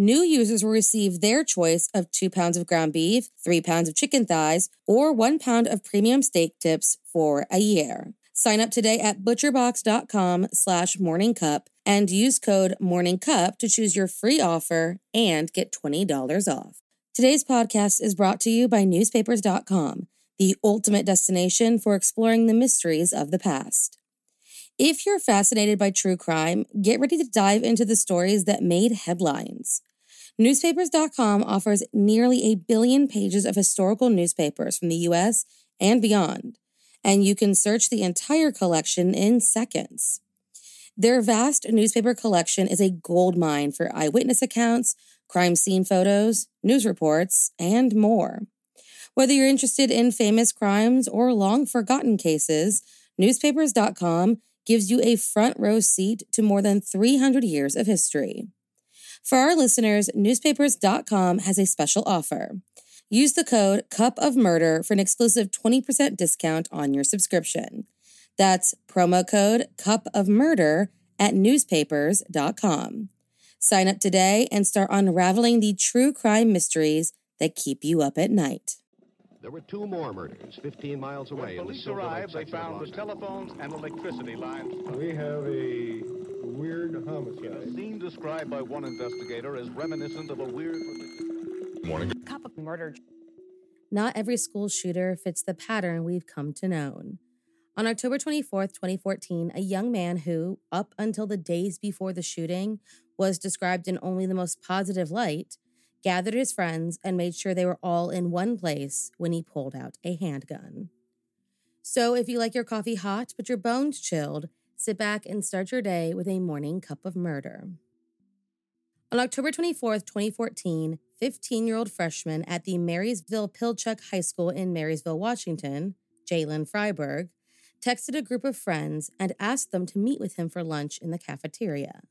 New users will receive their choice of two pounds of ground beef, three pounds of chicken thighs, or one pound of premium steak tips for a year. Sign up today at butcherbox.com slash morningcup and use code morningcup to choose your free offer and get $20 off. Today's podcast is brought to you by newspapers.com, the ultimate destination for exploring the mysteries of the past. If you're fascinated by true crime, get ready to dive into the stories that made headlines. Newspapers.com offers nearly a billion pages of historical newspapers from the US and beyond, and you can search the entire collection in seconds. Their vast newspaper collection is a gold mine for eyewitness accounts, crime scene photos, news reports, and more. Whether you're interested in famous crimes or long forgotten cases, newspapers.com gives you a front row seat to more than 300 years of history. For our listeners, newspapers.com has a special offer. Use the code Cup of Murder for an exclusive 20% discount on your subscription. That's promo code Cup of Murder at newspapers.com. Sign up today and start unraveling the true crime mysteries that keep you up at night. There were two more murders 15 miles away. When police arrived, they found the telephones and electricity lines. We have a weird In a homicide. scene described by one investigator as reminiscent of a weird. Cup of murder. Not every school shooter fits the pattern we've come to know. On October 24th, 2014, a young man who, up until the days before the shooting, was described in only the most positive light, gathered his friends and made sure they were all in one place when he pulled out a handgun. So, if you like your coffee hot but your bones chilled, sit back and start your day with a morning cup of murder. On October 24th, 2014, 15 year old freshman at the Marysville Pilchuck High School in Marysville, Washington, Jaylen Fryberg, texted a group of friends and asked them to meet with him for lunch in the cafeteria.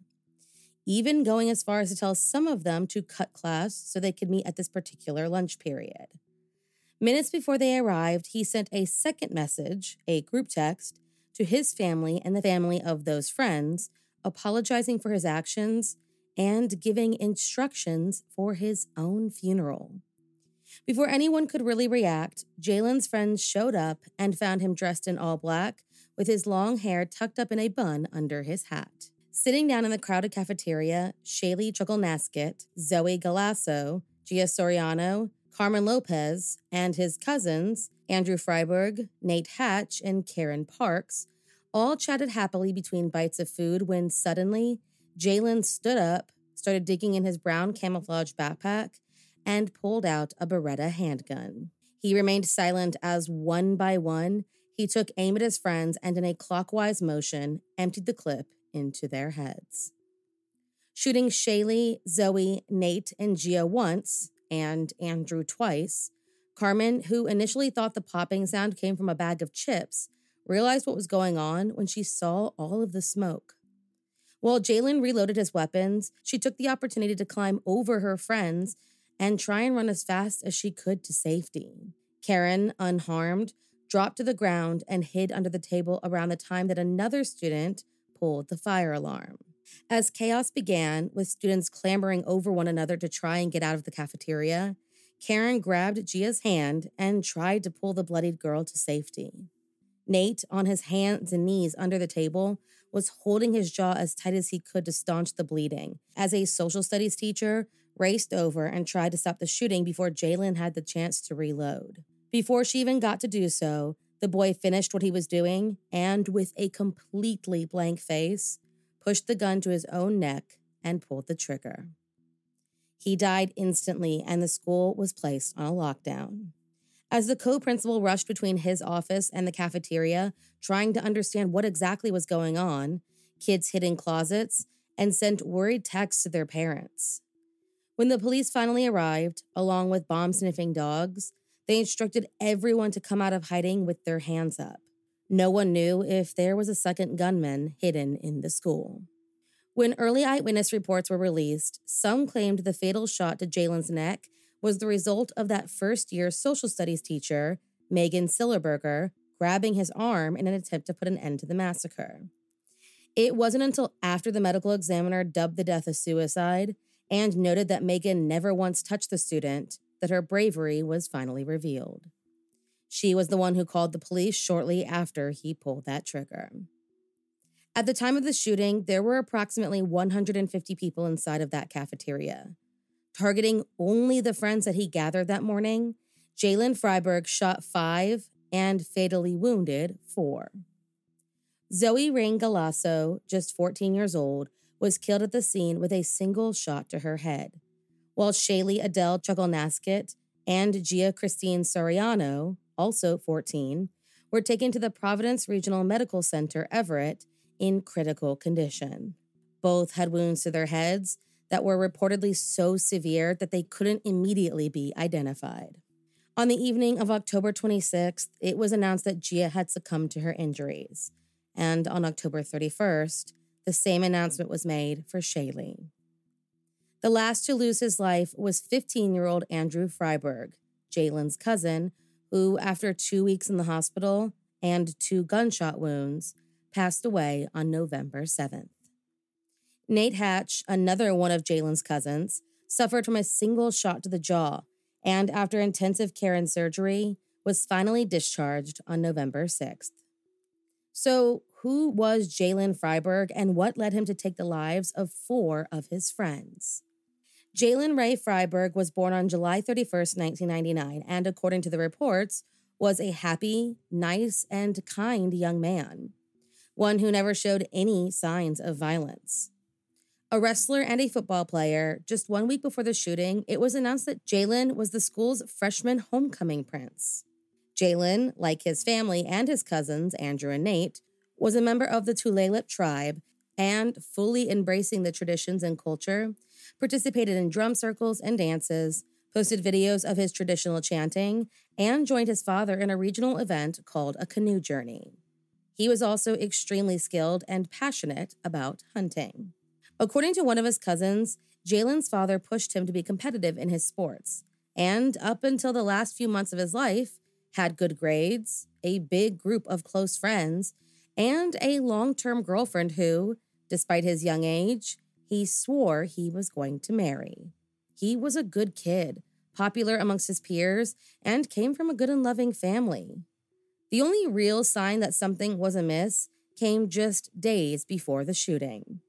Even going as far as to tell some of them to cut class so they could meet at this particular lunch period. Minutes before they arrived, he sent a second message, a group text, to his family and the family of those friends, apologizing for his actions and giving instructions for his own funeral. Before anyone could really react, Jaylen's friends showed up and found him dressed in all black with his long hair tucked up in a bun under his hat. Sitting down in the crowded cafeteria, Shaylee Chuckulnaskit, Zoe Galasso, Gia Soriano, Carmen Lopez, and his cousins, Andrew Fryberg, Nate Hatch, and Karen Parks, all chatted happily between bites of food when suddenly Jaylen stood up, started digging in his brown camouflage backpack, and pulled out a Beretta handgun. He remained silent as one by one, he took aim at his friends and in a clockwise motion emptied the clip into their heads. Shooting Shaylee, Zoe, Nate, and Gia once, and Andrew twice, Carmen, who initially thought the popping sound came from a bag of chips, realized what was going on when she saw all of the smoke. While Jaylen reloaded his weapons, she took the opportunity to climb over her friends and try and run as fast as she could to safety. Karen, unharmed, dropped to the ground and hid under the table around the time that another student pulled the fire alarm. As chaos began, with students clambering over one another to try and get out of the cafeteria, Karen grabbed Gia's hand and tried to pull the bloodied girl to safety. Nate, on his hands and knees under the table, was holding his jaw as tight as he could to staunch the bleeding, as a social studies teacher raced over and tried to stop the shooting before Jaylen had the chance to reload. Before she even got to do so, The boy finished what he was doing and, with a completely blank face, pushed the gun to his own neck and pulled the trigger. He died instantly, and the school was placed on a lockdown. As the co principal rushed between his office and the cafeteria, trying to understand what exactly was going on, kids hid in closets and sent worried texts to their parents. When the police finally arrived, along with bomb sniffing dogs, they instructed everyone to come out of hiding with their hands up. No one knew if there was a second gunman hidden in the school. When early eyewitness reports were released, some claimed the fatal shot to Jaylen's neck was the result of that first year social studies teacher, Megan Silberberger, grabbing his arm in an attempt to put an end to the massacre. It wasn't until after the medical examiner dubbed the death a suicide and noted that Megan never once touched the student that her bravery was finally revealed. She was the one who called the police shortly after he pulled that trigger. At the time of the shooting, there were approximately 150 people inside of that cafeteria. Targeting only the friends that he gathered that morning, Jaylen Fryberg shot five and fatally wounded four. Zoe Rain Galasso, just 14 years old, was killed at the scene with a single shot to her head while Shaylee Adele Chuckulnaskit and Gia Christine Soriano, also 14, were taken to the Providence Regional Medical Center, Everett, in critical condition. Both had wounds to their heads that were reportedly so severe that they couldn't immediately be identified. On the evening of October 26th, it was announced that Gia had succumbed to her injuries. And on October 31st, the same announcement was made for Shaylee. The last to lose his life was 15 year old Andrew Fryberg, Jaylen's cousin, who, after two weeks in the hospital and two gunshot wounds, passed away on November 7th. Nate Hatch, another one of Jaylen's cousins, suffered from a single shot to the jaw and, after intensive care and surgery, was finally discharged on November 6th. So, who was Jaylen Fryberg and what led him to take the lives of four of his friends? Jaylen Ray Fryberg was born on July 31st, 1999, and according to the reports, was a happy, nice, and kind young man, one who never showed any signs of violence. A wrestler and a football player, just one week before the shooting, it was announced that Jaylen was the school's freshman homecoming prince. Jaylen, like his family and his cousins, Andrew and Nate, was a member of the Tulalip tribe and, fully embracing the traditions and culture, participated in drum circles and dances, posted videos of his traditional chanting, and joined his father in a regional event called a canoe journey. He was also extremely skilled and passionate about hunting. According to one of his cousins, Jaylen's father pushed him to be competitive in his sports, and up until the last few months of his life, had good grades, a big group of close friends, and a long term girlfriend who, despite his young age, he swore he was going to marry. He was a good kid, popular amongst his peers, and came from a good and loving family. The only real sign that something was amiss came just days before the shooting.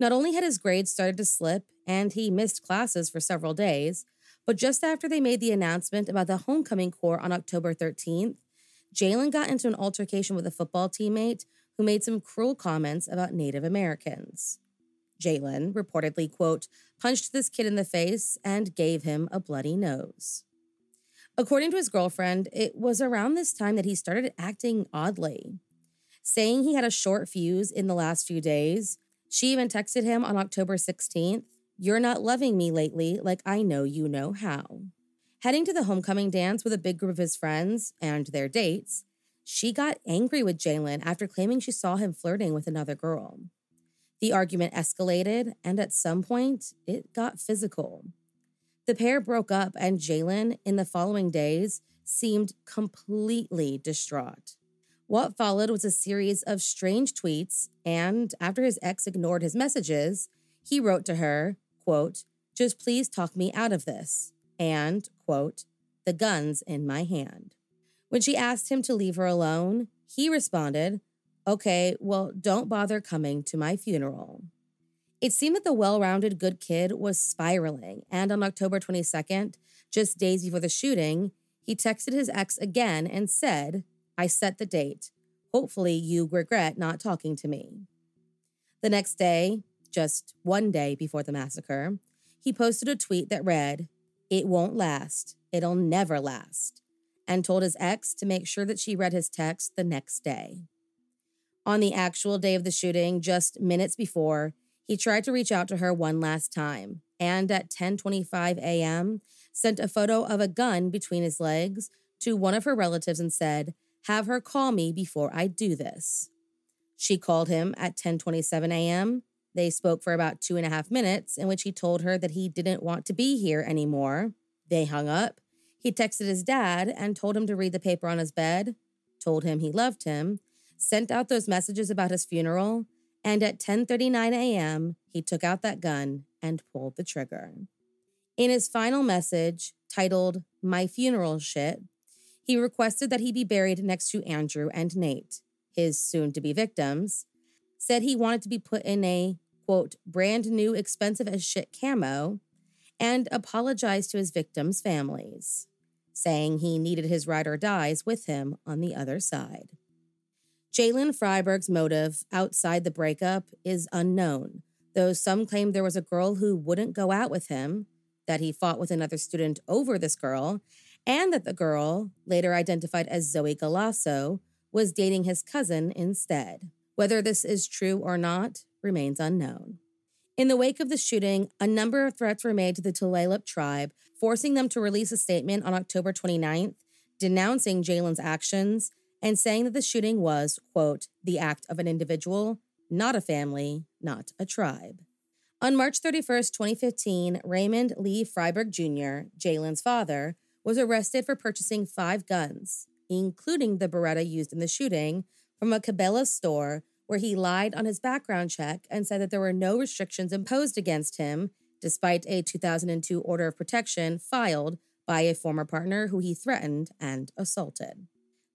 Not only had his grades started to slip and he missed classes for several days, but just after they made the announcement about the homecoming corps on October 13th, Jaylen got into an altercation with a football teammate who made some cruel comments about Native Americans. Jaylen reportedly, quote, punched this kid in the face and gave him a bloody nose. According to his girlfriend, it was around this time that he started acting oddly. Saying he had a short fuse in the last few days, she even texted him on October 16th, You're not loving me lately like I know you know how. Heading to the homecoming dance with a big group of his friends and their dates, she got angry with Jaylen after claiming she saw him flirting with another girl. The argument escalated, and at some point, it got physical. The pair broke up, and Jaylen, in the following days, seemed completely distraught. What followed was a series of strange tweets, and after his ex ignored his messages, he wrote to her, quote, just please talk me out of this, and, quote, the gun's in my hand. When she asked him to leave her alone, he responded, Okay, well, don't bother coming to my funeral. It seemed that the well rounded good kid was spiraling, and on October 22nd, just days before the shooting, he texted his ex again and said, I set the date. Hopefully, you regret not talking to me. The next day, just one day before the massacre, he posted a tweet that read, It won't last. It'll never last. And told his ex to make sure that she read his text the next day. On the actual day of the shooting, just minutes before, he tried to reach out to her one last time and at 10:25 a.m. sent a photo of a gun between his legs to one of her relatives and said, "Have her call me before I do this." She called him at 10:27 a.m. They spoke for about two and a half minutes, in which he told her that he didn't want to be here anymore. They hung up. He texted his dad and told him to read the paper on his bed, told him he loved him, sent out those messages about his funeral, and at 10:39 a.m., he took out that gun and pulled the trigger. In his final message, titled My Funeral Shit, he requested that he be buried next to Andrew and Nate, his soon to be victims, said he wanted to be put in a quote, brand new expensive as shit camo, and apologized to his victims' families, saying he needed his ride or dies with him on the other side. Jaylen Fryberg's motive outside the breakup is unknown, though some claim there was a girl who wouldn't go out with him, that he fought with another student over this girl, and that the girl, later identified as Zoe Galasso, was dating his cousin instead. Whether this is true or not remains unknown. In the wake of the shooting, a number of threats were made to the Tulalip tribe, forcing them to release a statement on October 29th denouncing Jaylen's actions and saying that the shooting was, quote, the act of an individual, not a family, not a tribe. On March 31st, 2015, Raymond Lee Fryberg Jr., Jaylen's father, was arrested for purchasing five guns, including the Beretta used in the shooting, from a Cabela's store where he lied on his background check and said that there were no restrictions imposed against him, despite a 2002 order of protection filed by a former partner who he threatened and assaulted.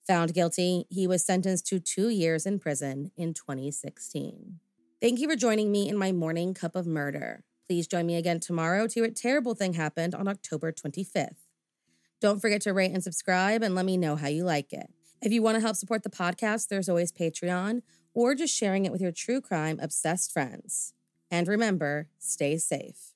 Found guilty, he was sentenced to two years in prison in 2016. Thank you for joining me in my morning cup of murder. Please join me again tomorrow to hear what terrible thing happened on October 25th. Don't forget to rate and subscribe and let me know how you like it. If you want to help support the podcast, there's always Patreon or just sharing it with your true crime obsessed friends. And remember, stay safe.